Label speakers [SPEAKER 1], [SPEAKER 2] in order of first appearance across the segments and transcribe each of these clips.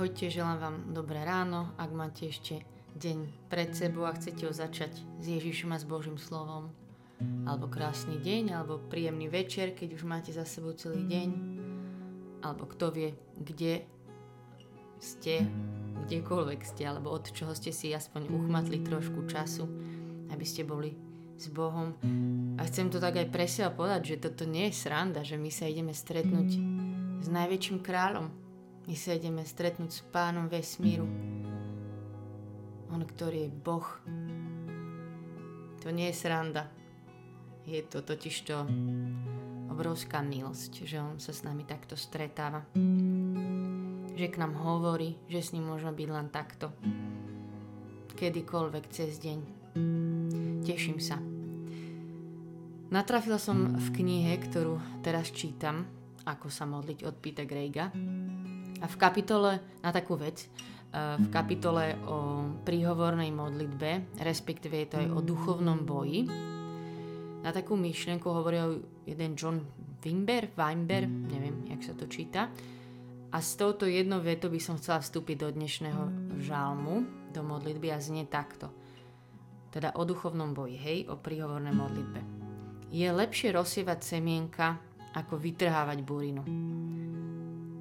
[SPEAKER 1] Ahojte, želám vám dobré ráno, ak máte ešte deň pred sebou a chcete ho začať s Ježišom a s Božím slovom. Alebo krásny deň, alebo príjemný večer, keď už máte za sebou celý deň. Alebo kto vie, kde ste, kdekoľvek ste, alebo od čoho ste si aspoň uchmatli trošku času, aby ste boli s Bohom. A chcem to tak aj pre seba povedať, že toto nie je sranda, že my sa ideme stretnúť s najväčším kráľom, my sa ideme stretnúť s pánom vesmíru. On, ktorý je Boh. To nie je sranda. Je to totiž to obrovská milosť, že on sa s nami takto stretáva. Že k nám hovorí, že s ním môžeme byť len takto. Kedykoľvek cez deň. Teším sa. Natrafila som v knihe, ktorú teraz čítam, Ako sa modliť od Peter Grega a v kapitole, na takú vec, eh, v kapitole o príhovornej modlitbe, respektíve je to aj o duchovnom boji, na takú myšlienku hovoril jeden John Wimber, Wimber, neviem, jak sa to číta. A s touto jednou vetou by som chcela vstúpiť do dnešného žalmu, do modlitby a znie takto. Teda o duchovnom boji, hej, o príhovornej modlitbe. Je lepšie rozsievať semienka, ako vytrhávať burinu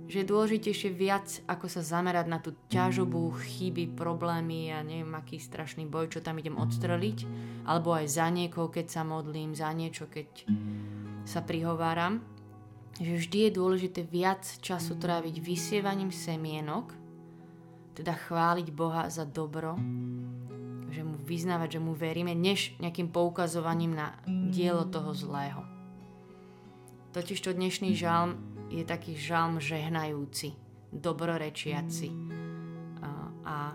[SPEAKER 1] že je dôležitejšie viac, ako sa zamerať na tú ťažobu, chyby, problémy a neviem aký strašný boj, čo tam idem odstreliť, alebo aj za niekoho, keď sa modlím, za niečo, keď sa prihováram. Že vždy je dôležité viac času tráviť vysievaním semienok, teda chváliť Boha za dobro, že mu vyznávať, že mu veríme, než nejakým poukazovaním na dielo toho zlého. Totiž to dnešný žalm je taký žalm žehnajúci, dobrorečiaci. A,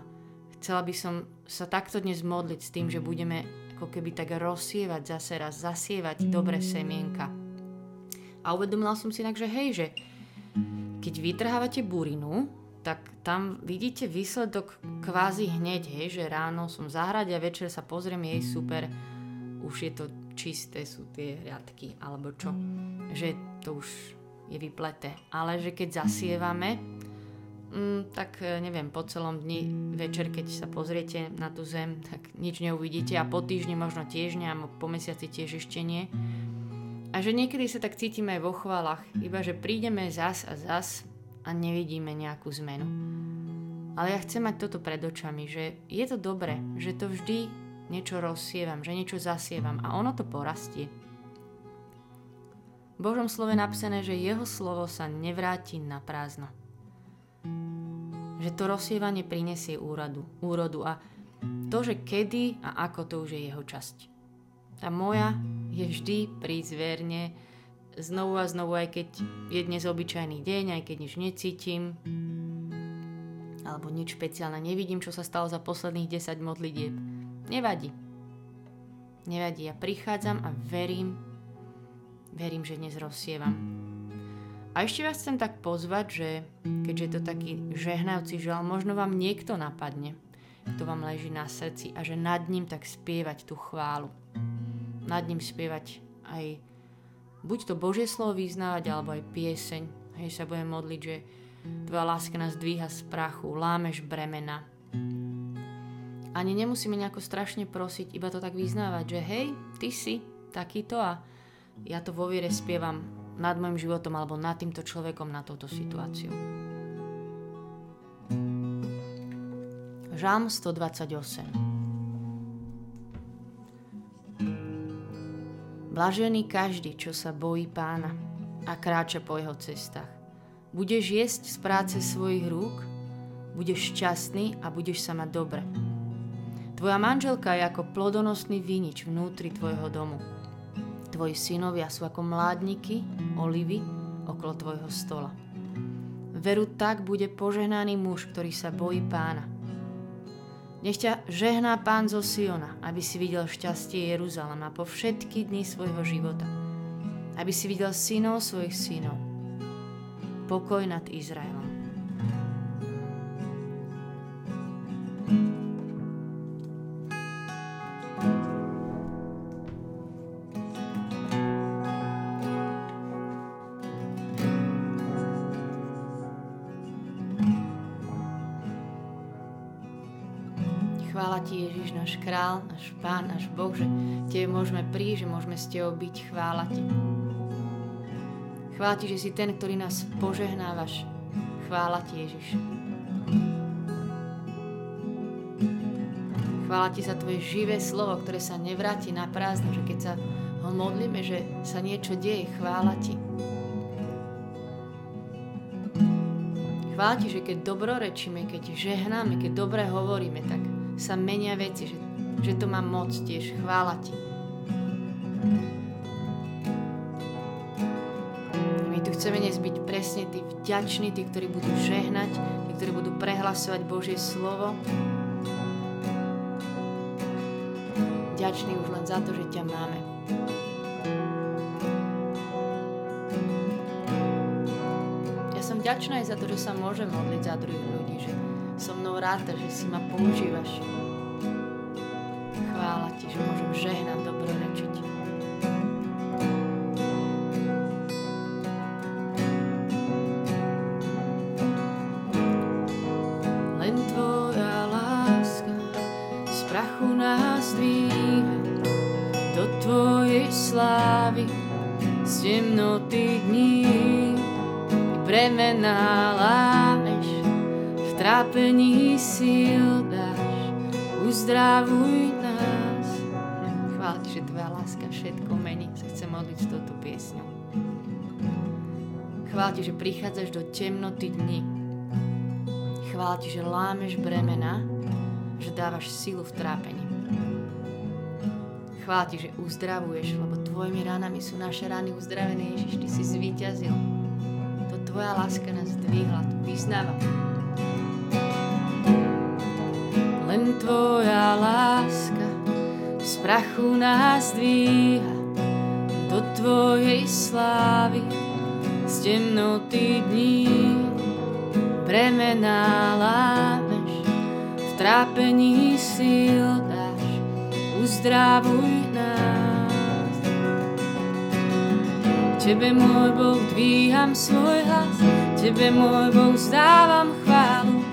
[SPEAKER 1] chcela by som sa takto dnes modliť s tým, že budeme ako keby tak rozsievať zase raz, zasievať dobré semienka. A uvedomila som si tak, že hej, že keď vytrhávate burinu, tak tam vidíte výsledok kvázi hneď, hej, že ráno som v a večer sa pozriem, jej super, už je to čisté, sú tie riadky, alebo čo. Že to už je vypleté. Ale že keď zasievame, mm, tak e, neviem, po celom dni, večer, keď sa pozriete na tú zem, tak nič neuvidíte a po týždni možno tiež nie a po mesiaci tiež ešte nie. A že niekedy sa tak cítime aj vo chválach, iba že prídeme zas a zas a nevidíme nejakú zmenu. Ale ja chcem mať toto pred očami, že je to dobré, že to vždy niečo rozsievam, že niečo zasievam a ono to porastie. V Božom slove napísané, že jeho slovo sa nevráti na prázdno. Že to rozsievanie prinesie úradu, úrodu a to, že kedy a ako to už je jeho časť. Tá moja je vždy prísť verne, znovu a znovu, aj keď je dnes obyčajný deň, aj keď nič necítim, alebo nič špeciálne nevidím, čo sa stalo za posledných 10 modlitieb. Nevadí. Nevadí, ja prichádzam a verím, verím, že dnes rozsievam. A ešte vás chcem tak pozvať, že keďže je to taký žehnajúci žal, možno vám niekto napadne, kto vám leží na srdci a že nad ním tak spievať tú chválu. Nad ním spievať aj buď to Božie slovo vyznávať, alebo aj pieseň. Hej, sa budem modliť, že tvoja láska nás dvíha z prachu, lámeš bremena. Ani nemusíme nejako strašne prosiť, iba to tak vyznávať, že hej, ty si takýto a ja to vo viere spievam nad môjim životom alebo nad týmto človekom, na touto situáciu. Žám 128 Blažený každý, čo sa bojí pána a kráča po jeho cestách. Budeš jesť z práce svojich rúk, budeš šťastný a budeš sa mať dobre. Tvoja manželka je ako plodonosný vinič vnútri tvojho domu Tvoji synovia sú ako mládniky, olivy okolo tvojho stola. Veru tak bude požehnaný muž, ktorý sa bojí pána. Nech ťa žehná pán zo Siona, aby si videl šťastie Jeruzalema po všetky dny svojho života. Aby si videl synov svojich synov. Pokoj nad Izraelom. Král, náš pán, náš Boh, že Tebe môžeme prísť, že môžeme s Tebou byť. Chvála Ti. Chvála Ti, že si ten, ktorý nás požehnávaš. Chvála Ti, Ježiš. Chvála Ti za Tvoje živé slovo, ktoré sa nevráti na prázdno, že keď sa ho modlíme, že sa niečo deje. Chvála Ti. Chvála Ti, že keď dobrorečíme, keď žehnáme, keď dobre hovoríme, tak sa menia veci, že, že to má moc tiež. Chvála Ti. My tu chceme dnes byť presne tí vďační, tí, ktorí budú žehnať, tí, ktorí budú prehlasovať Božie slovo. Vďační už len za to, že ťa máme. vďačná aj za to, že sa môžem modliť za druhých ľudí, že so mnou ráta, že si ma používaš. Chvála ti, že môžem žehnať, dobrorečiť. Len tvoja láska z prachu nás dvíha. Do tvojej slávy z temnoty dní. Bremená lámeš, v trápení síl dáš, uzdravuj modliť s touto piesňou. Ti, že prichádzaš do temnoty dní. Chvála ti, že lámeš bremena, že dávaš silu v trápení. Chvála ti, že uzdravuješ, lebo tvojimi ranami sú naše rany uzdravené. Ježiš, ty si zvíťazil. Tvoja láska nás dvihla, to. Len Tvoja láska z prachu nás dvíha do Tvojej slávy z temnoty dní. Bremená lámeš, v trápení síl dáš, uzdravuj nás. Tebe, môj Boh, dvíham svoj hlas, Tebe, môj Boh, zdávam chválu,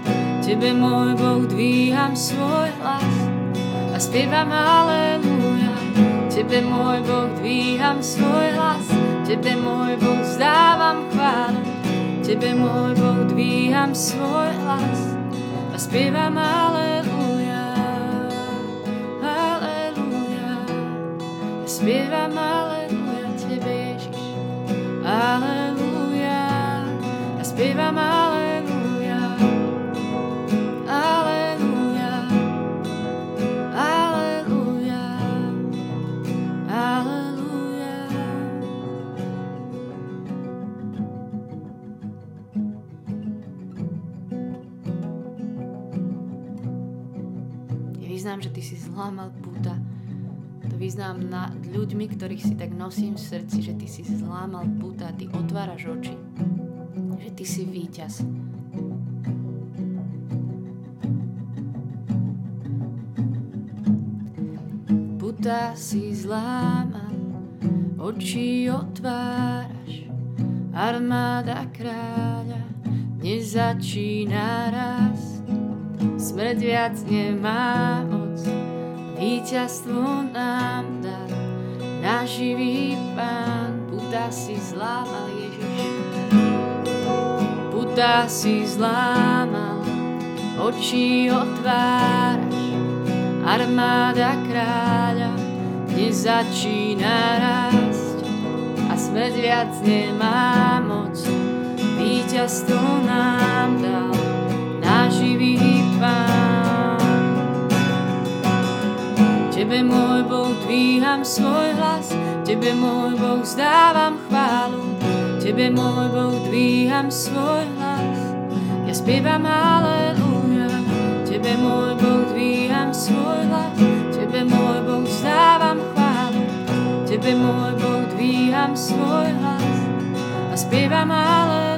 [SPEAKER 1] Tebe, môj Boh, dvíham svoj hlas a spievam Aleluja. Tebe, môj Boh, dvíham svoj hlas, Tebe, môj Boh, zdávam chválu, Tebe, môj Boh, dvíham svoj hlas a spievam Aleluja. Aleluja. Spievam Aleluja. Aleluja. Ja spievam Aleluja. Vyznám, že ty si zlámal púta vyznám nad ľuďmi, ktorých si tak nosím v srdci, že ty si zlámal puta, ty otváraš oči, že ty si víťaz. Puta si zlámal, oči otváraš, armáda kráľa nezačína raz, smrť viac nemá moc víťazstvo nám dá. Náš živý pán, puta si zlámal Ježiš. Puta si zlámal, oči otváraš, armáda kráľa nezačína rásť a smrť viac nemá moc. Víťazstvo nám dal náš živý pán. Tebe, môj Boh, dvíham svoj hlas, Tebe, môj Boh, zdávam chválu, Tebe, môj Boh, dvíham svoj hlas. Ja spievam Aleluja, Tebe, môj Boh, dvíham svoj hlas, Tebe, môj Boh, zdávam chválu, Tebe, môj Boh, dvíham svoj hlas. A spievam Aleluja,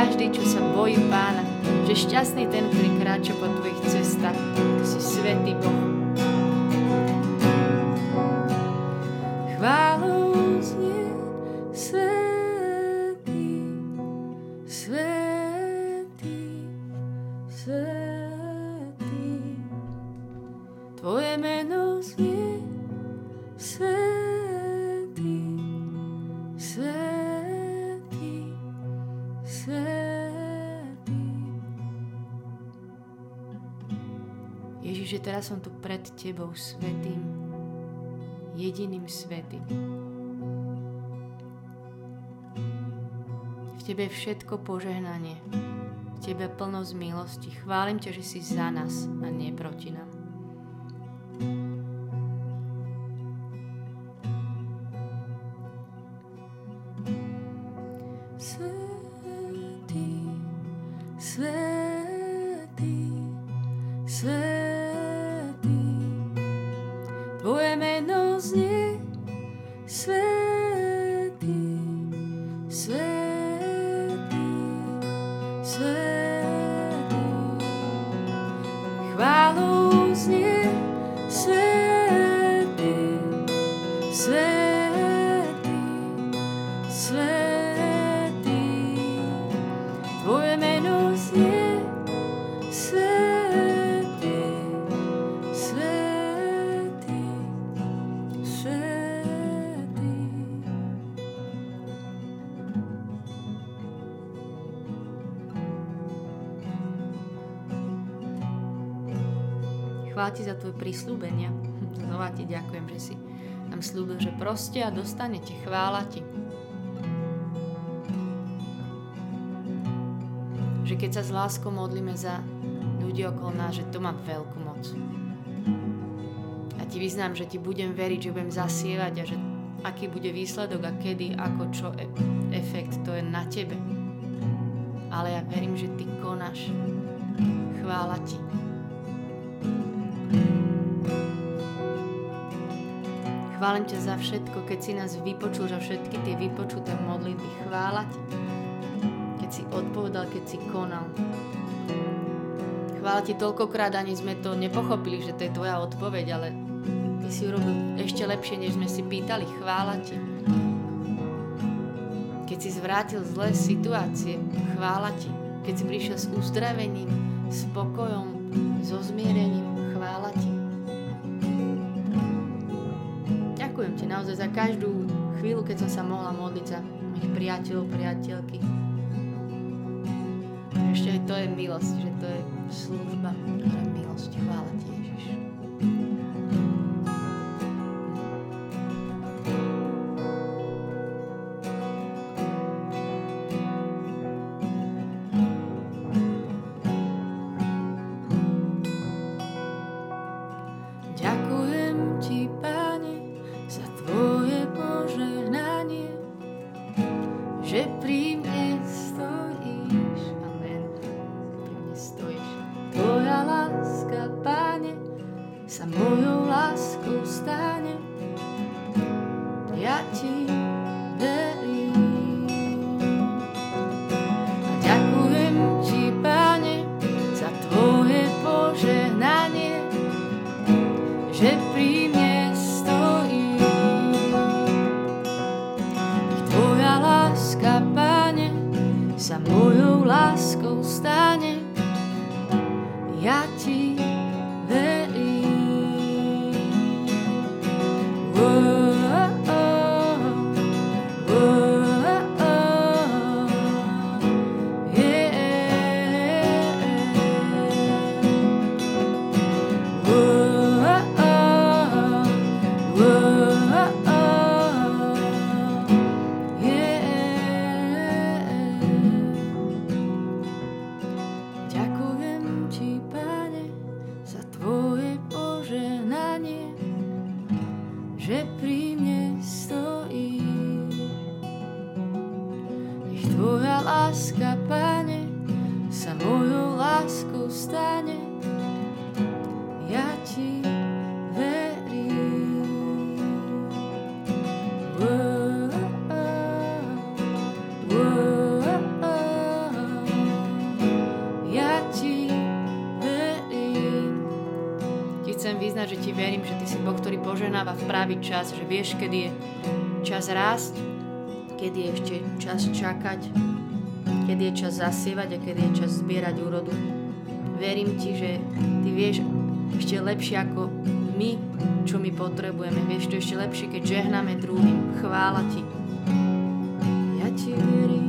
[SPEAKER 1] každý, čo sa bojí pána, že šťastný ten, ktorý kráča po tvojich cestách. Ty si svetý Boh. Že teraz som tu pred Tebou svetým, jediným svetým. V Tebe je všetko požehnanie, v Tebe plnosť milosti. Chválim ťa, že si za nás a nie proti nám. Chvála ti za tvoje prislúbenia. Znova ti ďakujem, že si nám slúbil, že proste a dostanete. Chvála ti. Že keď sa s láskou modlíme za ľudí okolo nás, že to má veľkú moc. A ti vyznám, že ti budem veriť, že budem zasievať a že aký bude výsledok a kedy, ako, čo, e- efekt, to je na tebe. Ale ja verím, že ty konáš. Chvála ti. Chválim ťa za všetko, keď si nás vypočul, za všetky tie vypočuté modlitby. Chvála keď si odpovedal, keď si konal. Chvála ti toľkokrát, ani sme to nepochopili, že to je tvoja odpoveď, ale ty si urobil ešte lepšie, než sme si pýtali. Chvála ti. Keď si zvrátil zlé situácie, chvála ti. Keď si prišiel s uzdravením, s pokojom, so zmierením, chvála ti. ďakujem ti naozaj za každú chvíľu, keď som sa mohla modliť za mojich priateľov, priateľky. Ešte aj to je milosť, že to je služba, to je milosť. Chvála ti, Ježiš. sa mojou láskou stane. Ja ti verím. A ďakujem ti, Pane, za tvoje požehnanie, že pri mne stojí. Tvoja láska, Pane, sa mojou láskou stane. Ti verím, že ty si Boh, ktorý poženáva v pravý čas, že vieš, kedy je čas rásť, kedy je ešte čas čakať, kedy je čas zasievať a kedy je čas zbierať úrodu. Verím ti, že ty vieš ešte lepšie ako my, čo my potrebujeme. Vieš to ešte lepšie, keď žehnáme druhým. Chvála ti. Ja ti verím,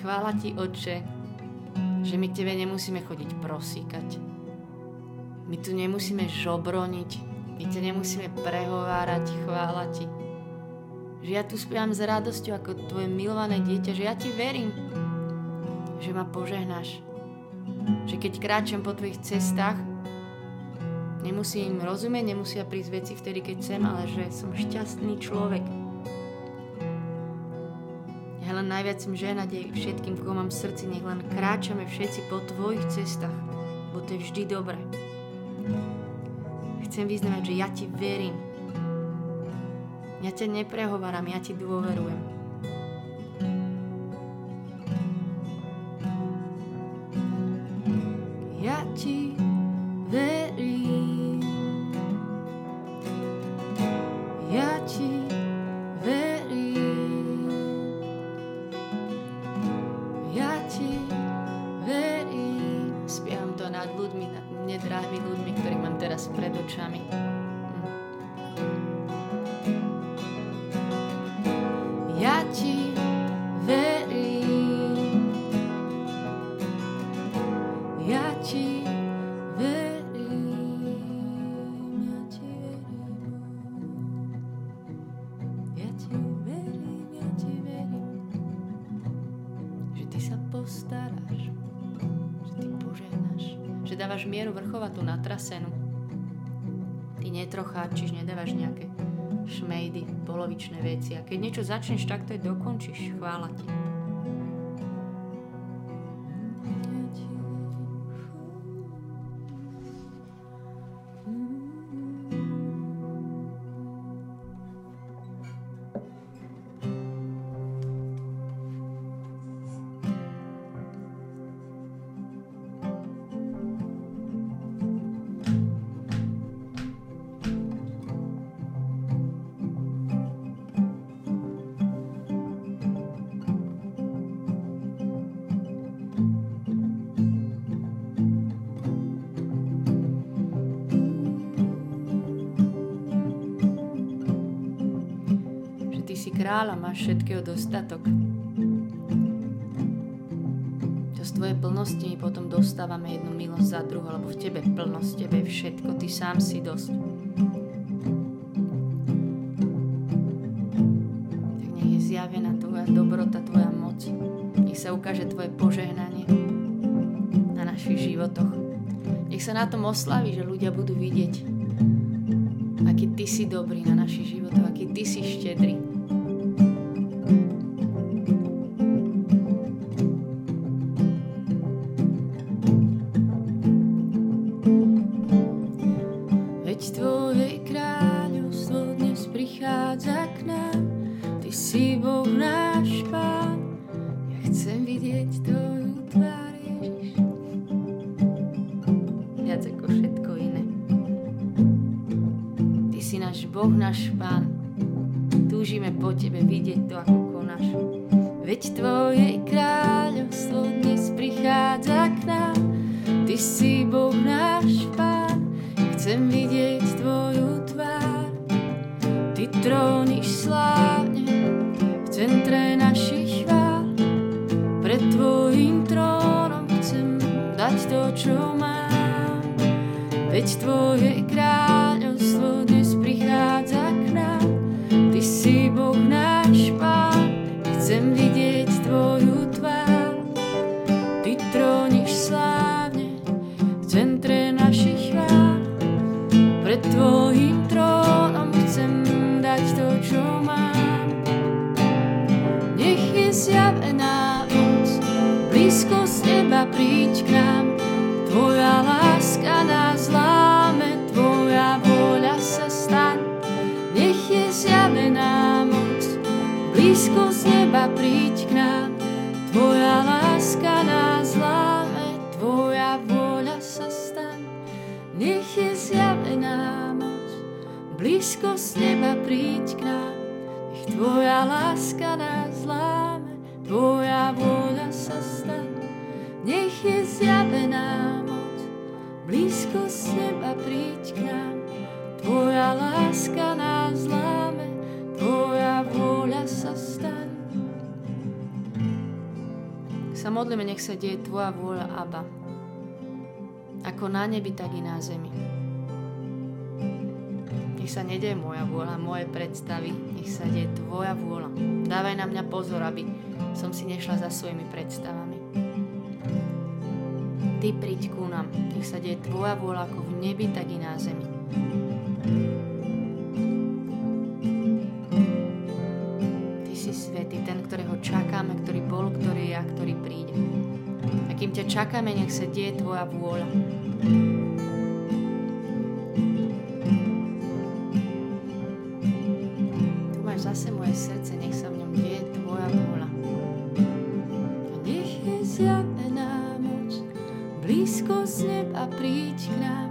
[SPEAKER 1] Chvála ti, Oče, že my Tebe nemusíme chodiť prosíkať. My tu nemusíme žobroniť, my ťa nemusíme prehovárať, chvála Ti. Že ja tu spievam s radosťou ako Tvoje milované dieťa, že ja Ti verím, že ma požehnáš. Že keď kráčam po Tvojich cestách, nemusím rozumieť, nemusia prísť veci vtedy, keď chcem, ale že som šťastný človek len najviac im ženať všetkým, koho mám v srdci, nech len kráčame všetci po tvojich cestách, bo to je vždy dobré. Chcem vyznávať, že ja ti verím. Ja ťa neprehováram, ja ti dôverujem. Dávaš mieru vrchovatú na trasenu. Ty netrocháčiš, nedávaš nejaké šmejdy, polovičné veci. A keď niečo začneš, tak to je dokončíš. Chvála ti. Kráľ máš všetkého dostatok. To z tvojej plnosti my potom dostávame jednu milosť za druhú, lebo v tebe plnosť, v tebe všetko, ty sám si dosť. Tak nech je zjavená tvoja dobrota, tvoja moc. Nech sa ukáže tvoje požehnanie na našich životoch. Nech sa na tom oslaví, že ľudia budú vidieť, aký ty si dobrý na našich životoch, aký ty si štedrý. Ty tróniš slávne v centre našich chvál. Pred Tvojim trónom chcem dať to, čo mám. Veď Tvoje kráľovstvo Blízko z neba príď k nám, Tvoja láska nás láme, Tvoja vôľa sa staň. Nech je zjavená moc, blízko z neba príď k nám, nech Tvoja láska nás láme, Tvoja vôľa sa staň. Nech je zjavená moc, blízko z neba príď k nám, Tvoja láska nás láme, Tvoja sa modlíme, nech sa deje Tvoja vôľa, Abba. Ako na nebi, tak i na zemi. Nech sa nedeje moja vôľa, moje predstavy, nech sa deje Tvoja vôľa. Dávaj na mňa pozor, aby som si nešla za svojimi predstavami. Ty príď ku nám, nech sa deje Tvoja vôľa ako v nebi, tak i na zemi. Ty čakáme, nech sa deje Tvoja vôľa. Tu máš zase moje srdce, nech sa v ňom deje Tvoja vôľa. A nech je zjavená moc, blízko z neba príď k nám.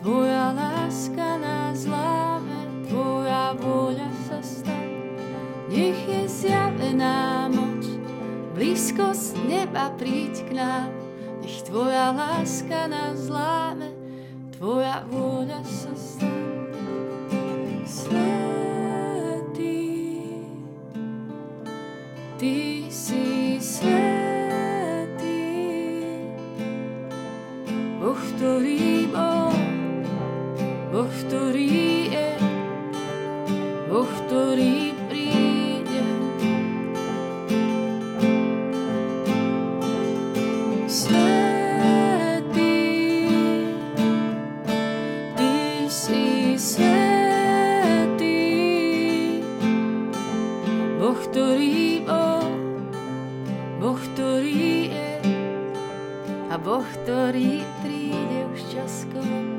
[SPEAKER 1] Tvoja láska nás láme, Tvoja vôľa sa stane. Nech je zjavená moc, blízko z neba príď k nám. Tvoja láska nás láme, Tvoja vôľa sa ktorý bol, Boh, ktorý je a Boh, ktorý príde, už príde.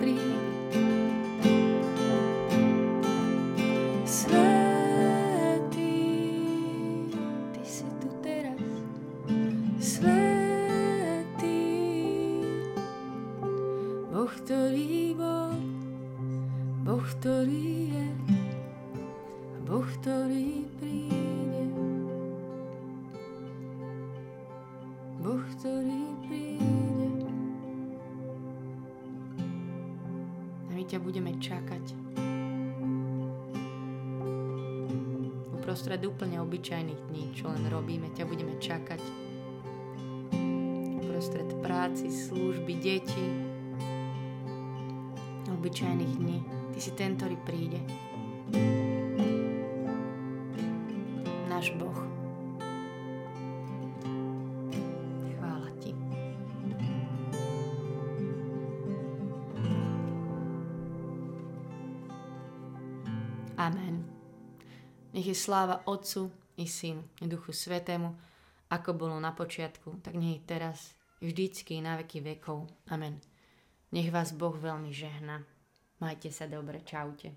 [SPEAKER 1] Uprostred úplne obyčajných dní, čo len robíme, ťa budeme čakať. Uprostred práci, služby, detí, obyčajných dní. Ty si ten, ktorý príde. Náš je sláva Otcu i Synu i Duchu Svetému, ako bolo na počiatku, tak nech teraz, vždycky, na veky vekov. Amen. Nech vás Boh veľmi žehna. Majte sa dobre, čaute.